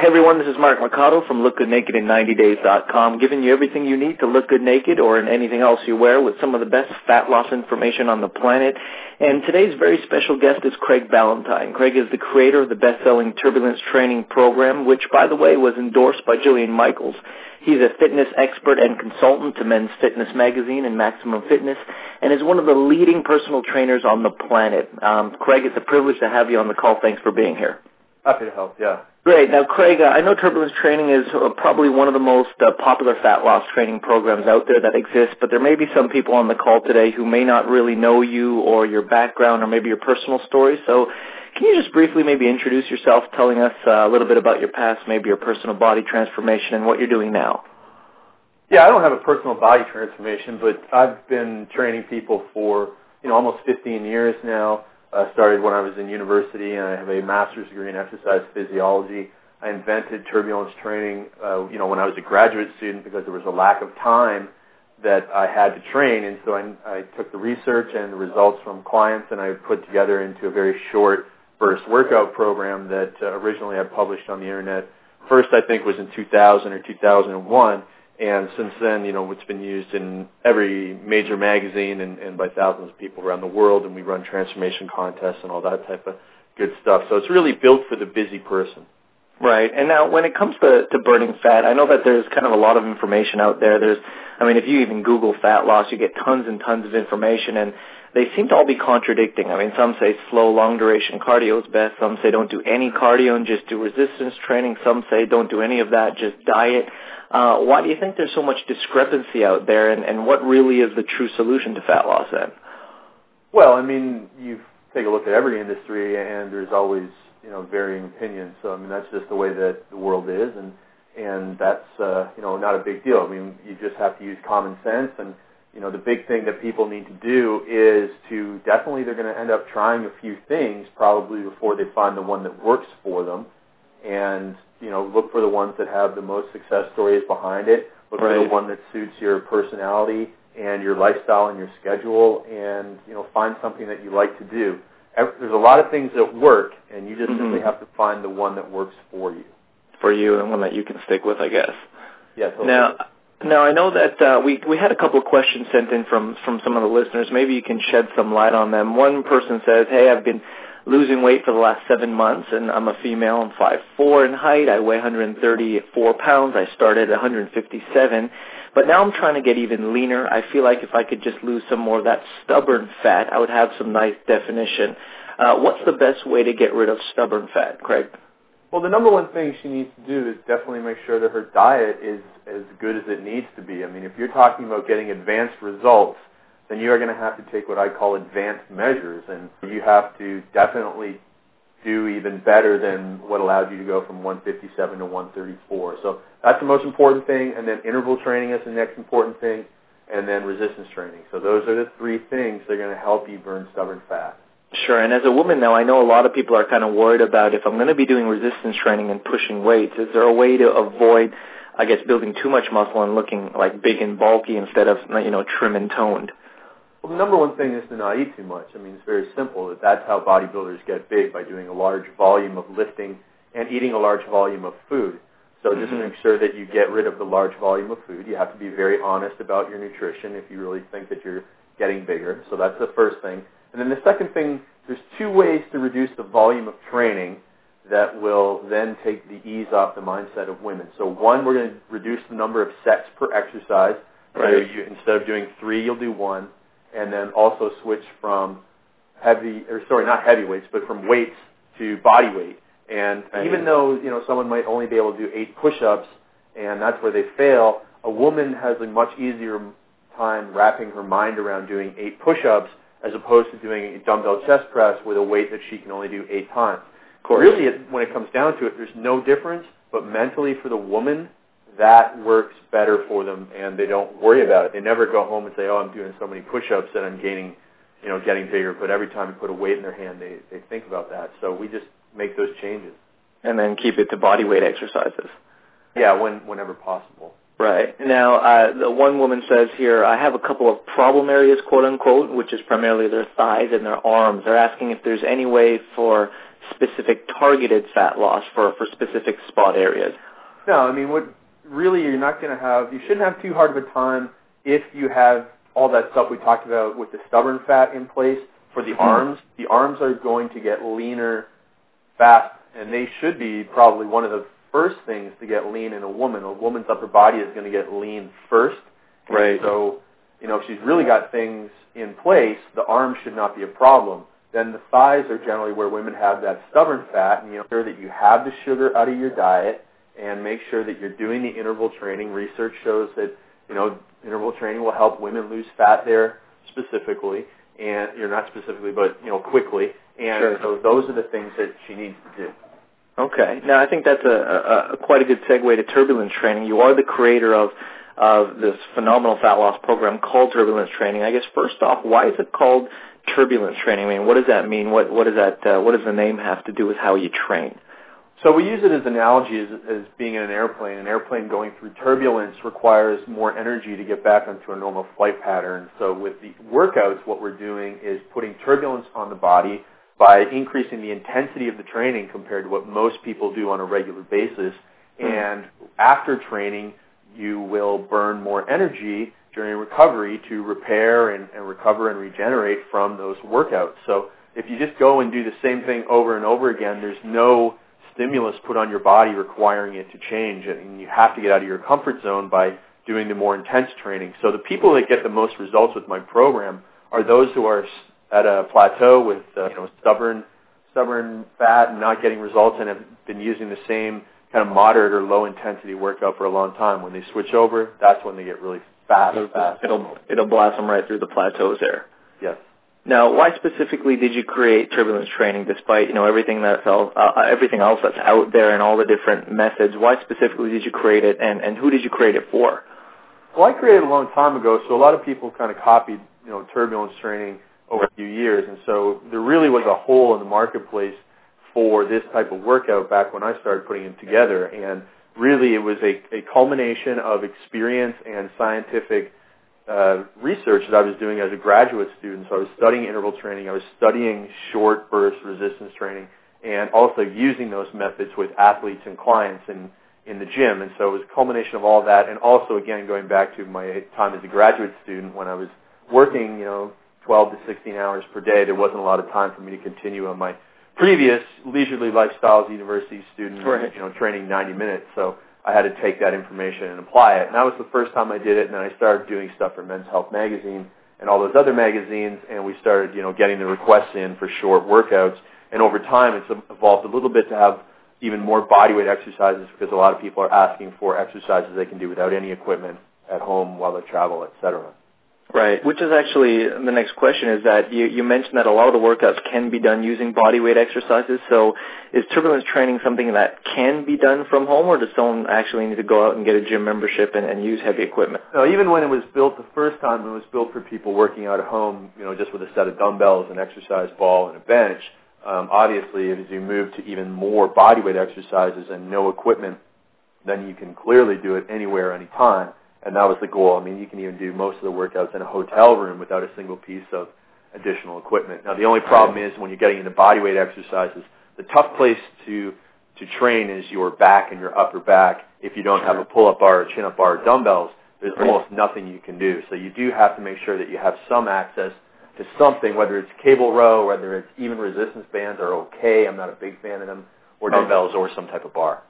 Hey everyone, this is Mark Mercado from LookGoodNakedIn90Days.com, giving you everything you need to look good naked or in anything else you wear with some of the best fat loss information on the planet. And today's very special guest is Craig Ballantyne. Craig is the creator of the best-selling Turbulence Training Program, which, by the way, was endorsed by Jillian Michaels. He's a fitness expert and consultant to Men's Fitness Magazine and Maximum Fitness, and is one of the leading personal trainers on the planet. Um, Craig, it's a privilege to have you on the call. Thanks for being here. Happy to help, yeah. Great. Now, Craig, uh, I know Turbulence Training is uh, probably one of the most uh, popular fat loss training programs out there that exists, but there may be some people on the call today who may not really know you or your background or maybe your personal story. So can you just briefly maybe introduce yourself, telling us uh, a little bit about your past, maybe your personal body transformation and what you're doing now? Yeah, I don't have a personal body transformation, but I've been training people for, you know, almost 15 years now. I started when I was in university, and I have a master's degree in exercise physiology. I invented turbulence training, uh, you know, when I was a graduate student because there was a lack of time that I had to train, and so I, I took the research and the results from clients, and I put together into a very short burst workout program that uh, originally I published on the internet. First, I think was in 2000 or 2001 and since then, you know, it's been used in every major magazine and, and by thousands of people around the world, and we run transformation contests and all that type of good stuff. So it's really built for the busy person. Right. And now when it comes to, to burning fat, I know that there's kind of a lot of information out there. There's, I mean, if you even Google fat loss, you get tons and tons of information and they seem to all be contradicting. I mean, some say slow, long duration cardio is best. Some say don't do any cardio and just do resistance training. Some say don't do any of that, just diet. Uh, why do you think there's so much discrepancy out there, and, and what really is the true solution to fat loss then? Well, I mean, you take a look at every industry, and there's always you know varying opinions. So I mean, that's just the way that the world is, and and that's uh, you know not a big deal. I mean, you just have to use common sense, and you know the big thing that people need to do is to definitely they're going to end up trying a few things probably before they find the one that works for them, and you know, look for the ones that have the most success stories behind it. Look right. for the one that suits your personality and your lifestyle and your schedule, and you know, find something that you like to do. There's a lot of things that work, and you just mm-hmm. simply have to find the one that works for you. For you, and one that you can stick with, I guess. Yeah. Totally. Now. Now I know that uh, we we had a couple of questions sent in from from some of the listeners. Maybe you can shed some light on them. One person says, "Hey, I've been losing weight for the last seven months, and I'm a female. I'm five four in height. I weigh 134 pounds. I started at 157, but now I'm trying to get even leaner. I feel like if I could just lose some more of that stubborn fat, I would have some nice definition. Uh, what's the best way to get rid of stubborn fat, Craig? Well, the number one thing she needs to do is definitely make sure that her diet is as good as it needs to be. I mean, if you're talking about getting advanced results, then you are going to have to take what I call advanced measures, and you have to definitely do even better than what allowed you to go from 157 to 134. So that's the most important thing, and then interval training is the next important thing, and then resistance training. So those are the three things that are going to help you burn stubborn fat. Sure, and as a woman now, I know a lot of people are kind of worried about if I'm going to be doing resistance training and pushing weights, is there a way to avoid, I guess, building too much muscle and looking like big and bulky instead of, you know, trim and toned? Well, the number one thing is to not eat too much. I mean, it's very simple. That that's how bodybuilders get big by doing a large volume of lifting and eating a large volume of food. So just mm-hmm. make sure that you get rid of the large volume of food. You have to be very honest about your nutrition if you really think that you're getting bigger. So that's the first thing. And then the second thing, there's two ways to reduce the volume of training that will then take the ease off the mindset of women. So one, we're going to reduce the number of sets per exercise. Right. So you, instead of doing three, you'll do one and then also switch from heavy, or sorry, not heavy weights, but from weights to body weight. And even though you know someone might only be able to do eight push-ups, and that's where they fail, a woman has a much easier time wrapping her mind around doing eight push-ups as opposed to doing a dumbbell chest press with a weight that she can only do eight times. Really, it, when it comes down to it, there's no difference. But mentally, for the woman, that works better for them and they don't worry about it. They never go home and say, oh, I'm doing so many push-ups that I'm gaining, you know, getting bigger. But every time you put a weight in their hand, they, they think about that. So we just make those changes. And then keep it to body weight exercises. Yeah, when, whenever possible. Right. Now, uh, the one woman says here, I have a couple of problem areas, quote unquote, which is primarily their thighs and their arms. They're asking if there's any way for specific targeted fat loss for for specific spot areas. No, I mean what really you're not going to have. You shouldn't have too hard of a time if you have all that stuff we talked about with the stubborn fat in place for the mm-hmm. arms. The arms are going to get leaner fast, and they should be probably one of the first things to get lean in a woman. A woman's upper body is going to get lean first. Right. So, you know, if she's really got things in place, the arms should not be a problem. Then the thighs are generally where women have that stubborn fat, and you know, sure that you have the sugar out of your diet, and make sure that you're doing the interval training. Research shows that you know interval training will help women lose fat there specifically, and you're not specifically, but you know quickly. And sure. so those are the things that she needs to do. Okay. Now I think that's a, a, a quite a good segue to turbulence training. You are the creator of of this phenomenal fat loss program called turbulence training. I guess first off, why is it called turbulence training? I mean, what does that mean? What what does that uh, what does the name have to do with how you train? So we use it as an analogy as, as being in an airplane. An airplane going through turbulence requires more energy to get back onto a normal flight pattern. So with the workouts, what we're doing is putting turbulence on the body by increasing the intensity of the training compared to what most people do on a regular basis. Mm-hmm. And after training, you will burn more energy during recovery to repair and, and recover and regenerate from those workouts. So if you just go and do the same thing over and over again, there's no stimulus put on your body requiring it to change, and you have to get out of your comfort zone by doing the more intense training. So the people that get the most results with my program are those who are at a plateau with uh, you know stubborn stubborn fat and not getting results and have been using the same kind of moderate or low intensity workout for a long time. When they switch over, that's when they get really fast. fast. It'll it'll blast them right through the plateaus there. Yes. Now, why specifically did you create turbulence training, despite you know everything that's all, uh, uh, everything else that's out there and all the different methods? Why specifically did you create it, and and who did you create it for? Well, I created it a long time ago, so a lot of people kind of copied you know turbulence training over a few years, and so there really was a hole in the marketplace for this type of workout back when I started putting it together, and really it was a, a culmination of experience and scientific uh, research that I was doing as a graduate student. So I was studying interval training, I was studying short burst resistance training, and also using those methods with athletes and clients in in the gym. And so it was a culmination of all that, and also again going back to my time as a graduate student when I was working, you know, 12 to 16 hours per day. There wasn't a lot of time for me to continue on my previous leisurely lifestyles university student, right. you know, training 90 minutes. So I had to take that information and apply it. And that was the first time I did it. And then I started doing stuff for Men's Health magazine and all those other magazines. And we started, you know, getting the requests in for short workouts. And over time, it's evolved a little bit to have even more bodyweight exercises because a lot of people are asking for exercises they can do without any equipment at home while they travel, et cetera. Right, which is actually the next question is that you, you mentioned that a lot of the workouts can be done using body weight exercises. So is turbulence training something that can be done from home or does someone actually need to go out and get a gym membership and, and use heavy equipment? No, even when it was built the first time, it was built for people working out at home, you know, just with a set of dumbbells, an exercise ball, and a bench. Um, obviously, as you move to even more body weight exercises and no equipment, then you can clearly do it anywhere, anytime and that was the goal. I mean, you can even do most of the workouts in a hotel room without a single piece of additional equipment. Now, the only problem is when you're getting into bodyweight exercises, the tough place to to train is your back and your upper back. If you don't have a pull-up bar or chin-up bar or dumbbells, there's almost nothing you can do. So you do have to make sure that you have some access to something, whether it's cable row, whether it's even resistance bands are okay. I'm not a big fan of them, or dumbbells, or some type of bar.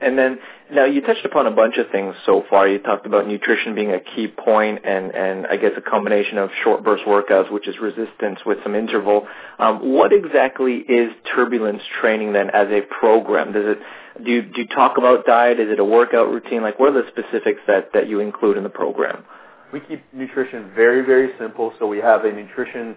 And then now you touched upon a bunch of things so far. You talked about nutrition being a key point, and and I guess a combination of short burst workouts, which is resistance with some interval. Um, what exactly is turbulence training then as a program? Does it do you, do you talk about diet? Is it a workout routine? Like what are the specifics that that you include in the program? We keep nutrition very very simple. So we have a nutrition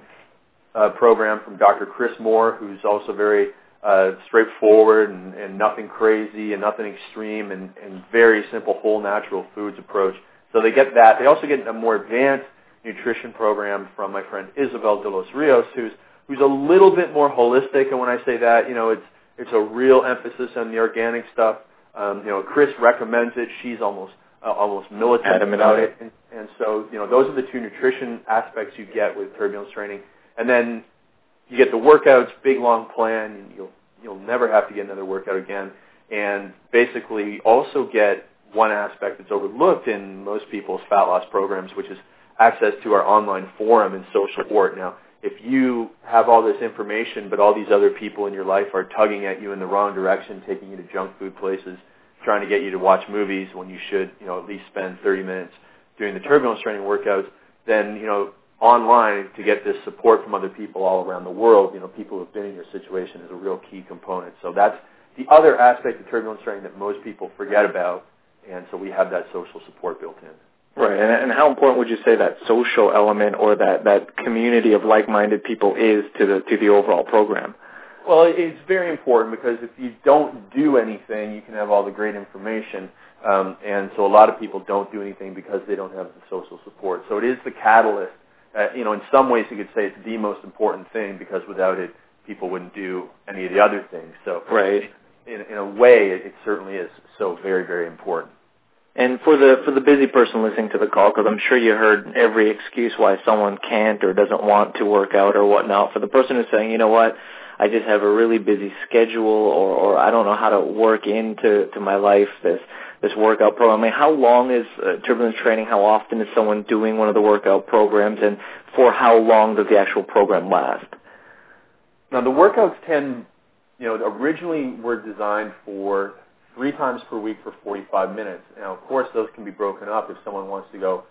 uh, program from Dr. Chris Mohr, who's also very uh, straightforward and, and nothing crazy and nothing extreme and, and very simple whole natural foods approach. So they get that. They also get a more advanced nutrition program from my friend Isabel de los Rios, who's who's a little bit more holistic. And when I say that, you know, it's it's a real emphasis on the organic stuff. Um, you know, Chris recommends it. She's almost uh, almost militant about it. And, and so, you know, those are the two nutrition aspects you get with turbulence training. And then you get the workouts, big long plan, and you'll you'll never have to get another workout again. And basically, also get one aspect that's overlooked in most people's fat loss programs, which is access to our online forum and social support. Now, if you have all this information, but all these other people in your life are tugging at you in the wrong direction, taking you to junk food places, trying to get you to watch movies when you should, you know, at least spend 30 minutes doing the turbulence training workouts, then, you know, online to get this support from other people all around the world, you know, people who have been in your situation is a real key component. So that's the other aspect of turbulence training that most people forget about, and so we have that social support built in. Right, and, and how important would you say that social element or that, that community of like-minded people is to the to the overall program? Well, it's very important because if you don't do anything, you can have all the great information, um, and so a lot of people don't do anything because they don't have the social support. So it is the catalyst. Uh, you know, in some ways, you could say it's the most important thing because without it, people wouldn't do any of the other things. So, right. In, in a way, it, it certainly is so very, very important. And for the for the busy person listening to the call, because I'm sure you heard every excuse why someone can't or doesn't want to work out or whatnot. For the person who's saying, you know what, I just have a really busy schedule, or or I don't know how to work into to my life this this workout program. I mean, how long is uh, turbulence training? How often is someone doing one of the workout programs, and for how long does the actual program last? Now, the workouts tend, you know, originally were designed for three times per week for 45 minutes. Now, of course, those can be broken up if someone wants to go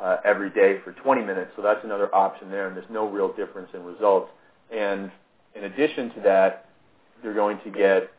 uh, every day for 20 minutes. So that's another option there, and there's no real difference in results. And in addition to that, you're going to get,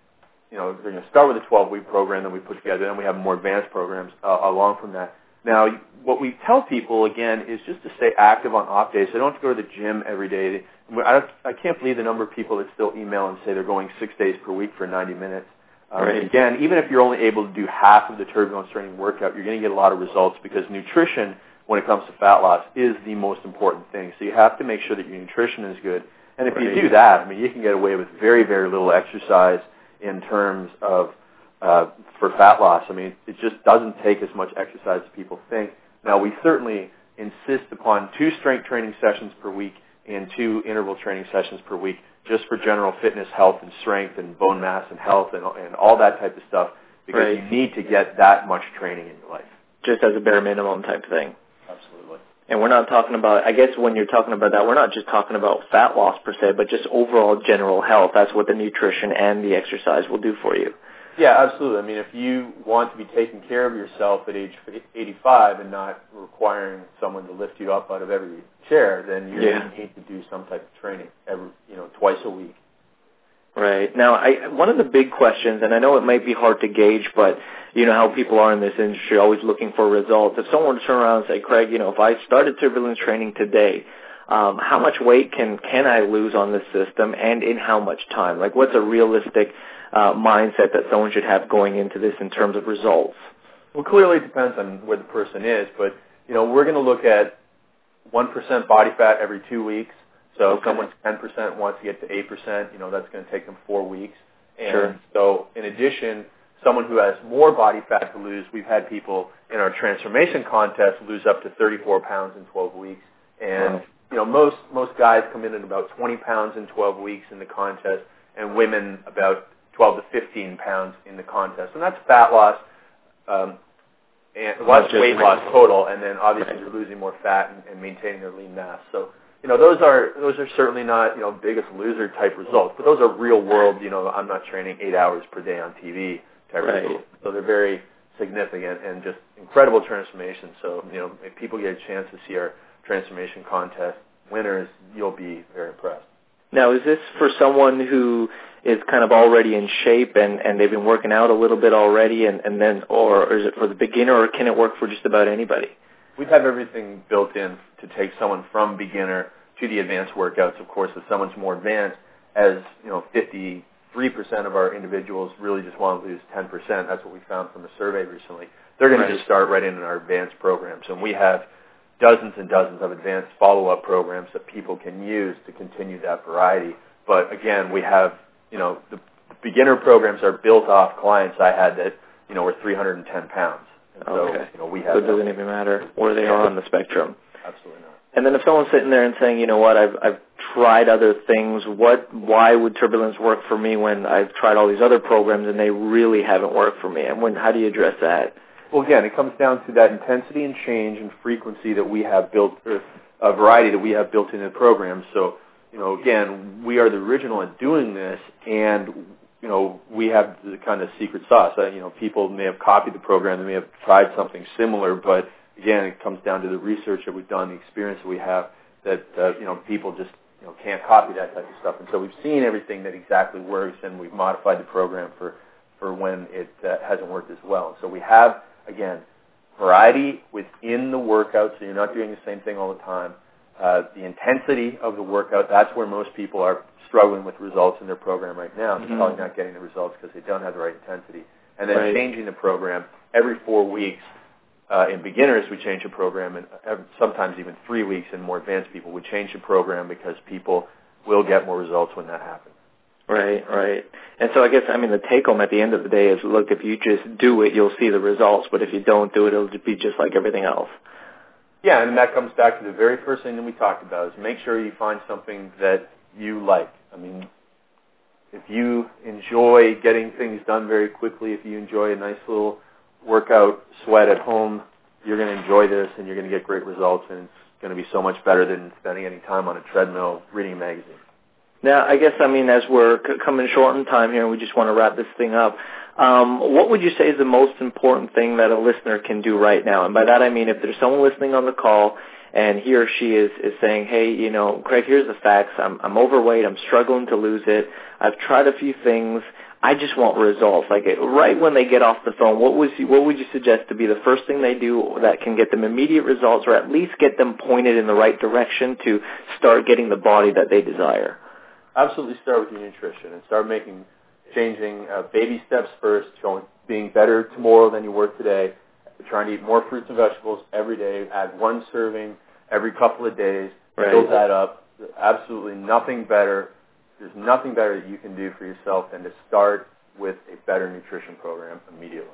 you know, they're going to start with a 12-week program that we put together, then we have more advanced programs uh, along from that. Now, what we tell people again is just to stay active on off days. They don't have to go to the gym every day. I, I can't believe the number of people that still email and say they're going six days per week for 90 minutes. Um, right. Again, even if you're only able to do half of the turbulence training workout, you're going to get a lot of results because nutrition, when it comes to fat loss, is the most important thing. So you have to make sure that your nutrition is good. And if right. you do that, I mean, you can get away with very, very little exercise in terms of uh, for fat loss. I mean, it just doesn't take as much exercise as people think. Now, we certainly insist upon two strength training sessions per week and two interval training sessions per week just for general fitness, health, and strength, and bone mass and health, and, and all that type of stuff, because right. you need to get that much training in your life. Just as a bare minimum type thing. Absolutely. And we're not talking about, I guess when you're talking about that, we're not just talking about fat loss per se, but just overall general health. That's what the nutrition and the exercise will do for you. Yeah, absolutely. I mean, if you want to be taking care of yourself at age 85 and not requiring someone to lift you up out of every chair, then you yeah. need to do some type of training every, you know, twice a week. Right. Now, I, one of the big questions, and I know it might be hard to gauge, but you know how people are in this industry, always looking for results. If someone were to turn around and say, Craig, you know, if I started turbulence training today, um, how much weight can can I lose on this system, and in how much time? Like, what's a realistic uh, mindset that someone should have going into this in terms of results? Well, clearly it depends on where the person is, but you know we're going to look at one percent body fat every two weeks. So okay. if someone's ten percent wants to get to eight percent, you know that's going to take them four weeks. And sure. so in addition, someone who has more body fat to lose, we've had people in our transformation contest lose up to 34 pounds in 12 weeks. And wow. you know most most guys come in at about 20 pounds in 12 weeks in the contest, and women about 12 to 15 pounds in the contest, and that's fat loss. Um, and well, weight loss total, and then obviously they're losing more fat and, and maintaining their lean mass. So, you know, those are those are certainly not you know biggest loser type results, but those are real world. You know, I'm not training eight hours per day on TV type right. results. So they're very significant and just incredible transformation. So, you know, if people get a chance to see our transformation contest winners, you'll be very impressed. Now, is this for someone who is kind of already in shape and, and they've been working out a little bit already and, and then, or is it for the beginner or can it work for just about anybody? We have everything built in to take someone from beginner to the advanced workouts. Of course, if someone's more advanced, as you know, 53% of our individuals really just want to lose 10%. That's what we found from a survey recently. They're going right. to just start right in our advanced programs, and we have dozens and dozens of advanced follow-up programs that people can use to continue that variety. But again, we have you know, the beginner programs are built off clients I had that, you know, were 310 pounds. And so, you know, we have so it doesn't even matter where they are on the spectrum. Absolutely not. And then if someone's sitting there and saying, you know what, I've I've tried other things, what why would turbulence work for me when I've tried all these other programs and they really haven't worked for me? And when how do you address that? Well, again, it comes down to that intensity and change and frequency that we have built, or a variety that we have built into the program. So, you know, again, we are the original at doing this, and you know, we have the kind of secret sauce. Uh, you know, people may have copied the program, they may have tried something similar, but again, it comes down to the research that we've done, the experience that we have, that uh, you know people just you know can't copy that type of stuff. And so we've seen everything that exactly works, and we've modified the program for for when it uh, hasn't worked as well. So we have again variety within the workout, so you're not doing the same thing all the time. Uh, the intensity of the workout, that's where most people are struggling with results in their program right now. They're mm-hmm. probably not getting the results because they don't have the right intensity. And then right. changing the program every four weeks uh, in beginners, we change the program, and uh, sometimes even three weeks in more advanced people, we change the program because people will get more results when that happens. Right, right. And so I guess, I mean, the take home at the end of the day is, look, if you just do it, you'll see the results, but if you don't do it, it'll be just like everything else. Yeah, and that comes back to the very first thing that we talked about is make sure you find something that you like. I mean, if you enjoy getting things done very quickly, if you enjoy a nice little workout sweat at home, you're going to enjoy this and you're going to get great results and it's going to be so much better than spending any time on a treadmill reading a magazine. Now, I guess, I mean, as we're coming short in time here, we just want to wrap this thing up. Um, what would you say is the most important thing that a listener can do right now? And by that I mean if there's someone listening on the call and he or she is, is saying, hey, you know, Craig, here's the facts. I'm, I'm overweight. I'm struggling to lose it. I've tried a few things. I just want results. Like right when they get off the phone, what was what would you suggest to be the first thing they do that can get them immediate results, or at least get them pointed in the right direction to start getting the body that they desire? Absolutely, start with your nutrition and start making changing uh, baby steps first, showing being better tomorrow than you were today. Trying to eat more fruits and vegetables every day. Add one serving every couple of days. Right. Build that up. Absolutely nothing better there's nothing better that you can do for yourself than to start with a better nutrition program immediately.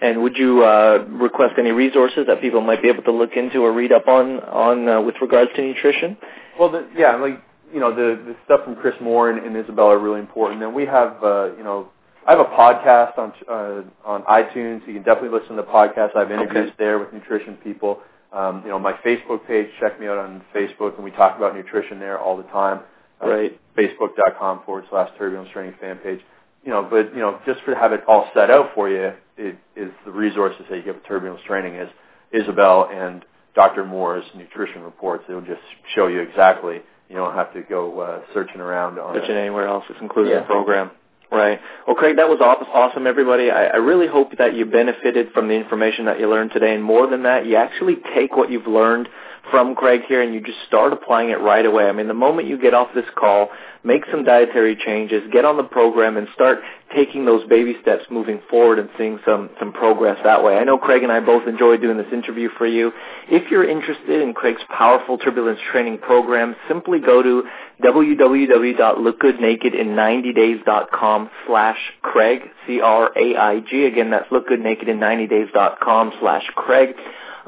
And would you uh, request any resources that people might be able to look into or read up on on uh, with regards to nutrition? Well, the, yeah, like you know, the the stuff from Chris Mohr and, and Isabel are really important. And we have, uh, you know, I have a podcast on uh, on iTunes. You can definitely listen to the podcast. I have interviews okay. there with nutrition people. Um, you know, my Facebook page. Check me out on Facebook, and we talk about nutrition there all the time. Uh, right. Facebook.com forward slash turbulence training fan page. You know, but you know, just to have it all set out for you it, is the resources that you get with turbulence training is Isabel and Dr. Mohr's nutrition reports. It'll just show you exactly. You don't have to go uh, searching around on searching it. anywhere else. It's included yeah. in the program. Right. Well, Craig, that was awesome, everybody. I, I really hope that you benefited from the information that you learned today, and more than that, you actually take what you've learned from Craig here and you just start applying it right away. I mean, the moment you get off this call, make some dietary changes, get on the program and start taking those baby steps moving forward and seeing some, some progress that way. I know Craig and I both enjoyed doing this interview for you. If you're interested in Craig's powerful turbulence training program, simply go to www.lookgoodnakedin90days.com slash Craig, C-R-A-I-G. Again, that's lookgoodnakedin90days.com slash Craig.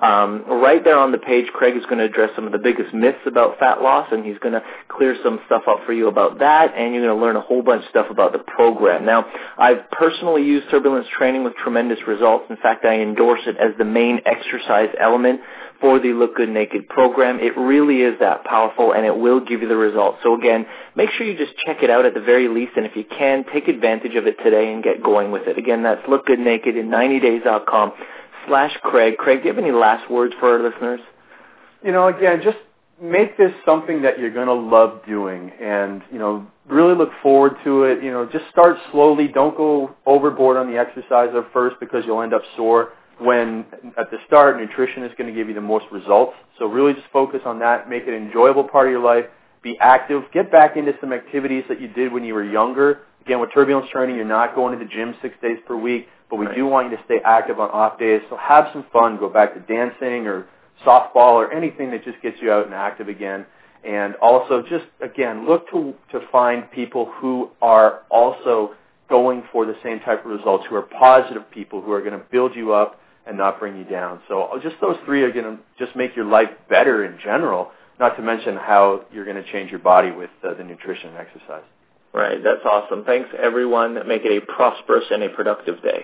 Um, right there on the page, Craig is going to address some of the biggest myths about fat loss, and he's going to clear some stuff up for you about that, and you're going to learn a whole bunch of stuff about the program. Now, I've personally used turbulence training with tremendous results. In fact, I endorse it as the main exercise element for the Look Good Naked program. It really is that powerful and it will give you the results. So again, make sure you just check it out at the very least and if you can, take advantage of it today and get going with it. Again, that's lookgoodnakedin90days.com slash Craig. Craig, do you have any last words for our listeners? You know, again, just make this something that you're going to love doing and, you know, really look forward to it. You know, just start slowly. Don't go overboard on the exercise at first because you'll end up sore when at the start nutrition is going to give you the most results. So really just focus on that. Make it an enjoyable part of your life. Be active. Get back into some activities that you did when you were younger. Again, with turbulence training, you're not going to the gym six days per week but we right. do want you to stay active on off days. So have some fun. Go back to dancing or softball or anything that just gets you out and active again. And also just, again, look to, to find people who are also going for the same type of results, who are positive people, who are going to build you up and not bring you down. So just those three are going to just make your life better in general. not to mention how you're going to change your body with uh, the nutrition and exercise. Right. That's awesome. Thanks, everyone. Make it a prosperous and a productive day.